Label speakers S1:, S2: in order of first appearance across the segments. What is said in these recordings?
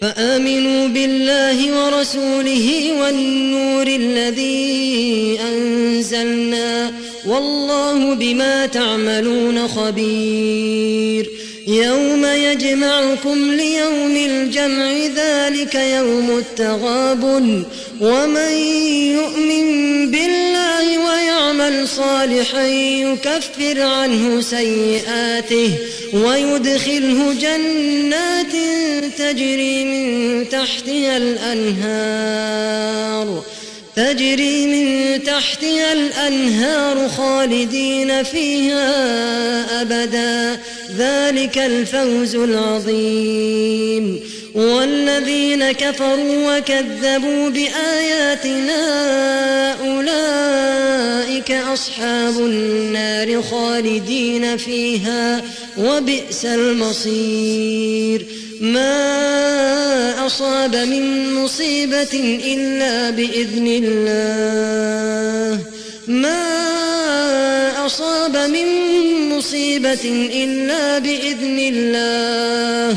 S1: فآمنوا بالله ورسوله والنور الذي أنزلنا والله بما تعملون خبير يوم يجمعكم ليوم الجمع ذلك يوم التغاب ومن يؤمن بالله ويعمل صالحا يكفر عنه سيئاته ويدخله جنات تجري من تحتها الأنهار تجري من تحتها الأنهار خالدين فيها أبدا ذلك الفوز العظيم والذين كفروا وكذبوا بآياتنا أولئك أصحاب النار خالدين فيها وبئس المصير. ما أصاب من مصيبة إلا بإذن الله. ما أصاب من مصيبة إلا بإذن الله.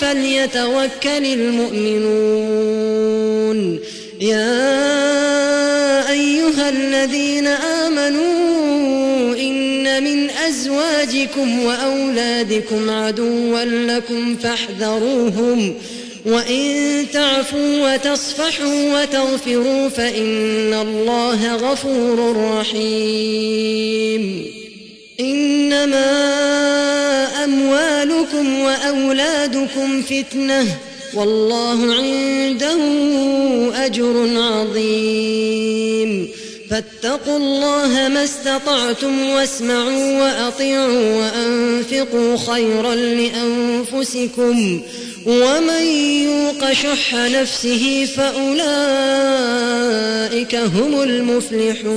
S1: فليتوكل المؤمنون. يا أيها الذين آمنوا إن من أزواجكم وأولادكم عدوا لكم فاحذروهم. وإن تعفوا وتصفحوا وتغفروا فإن الله غفور رحيم. إنما أموالكم وأولادكم فتنة والله عنده أجر عظيم. فاتقوا الله ما استطعتم واسمعوا وأطيعوا وأنفقوا خيرا لأنفسكم. ومن يوق شح نفسه فأولئك هم المفلحون.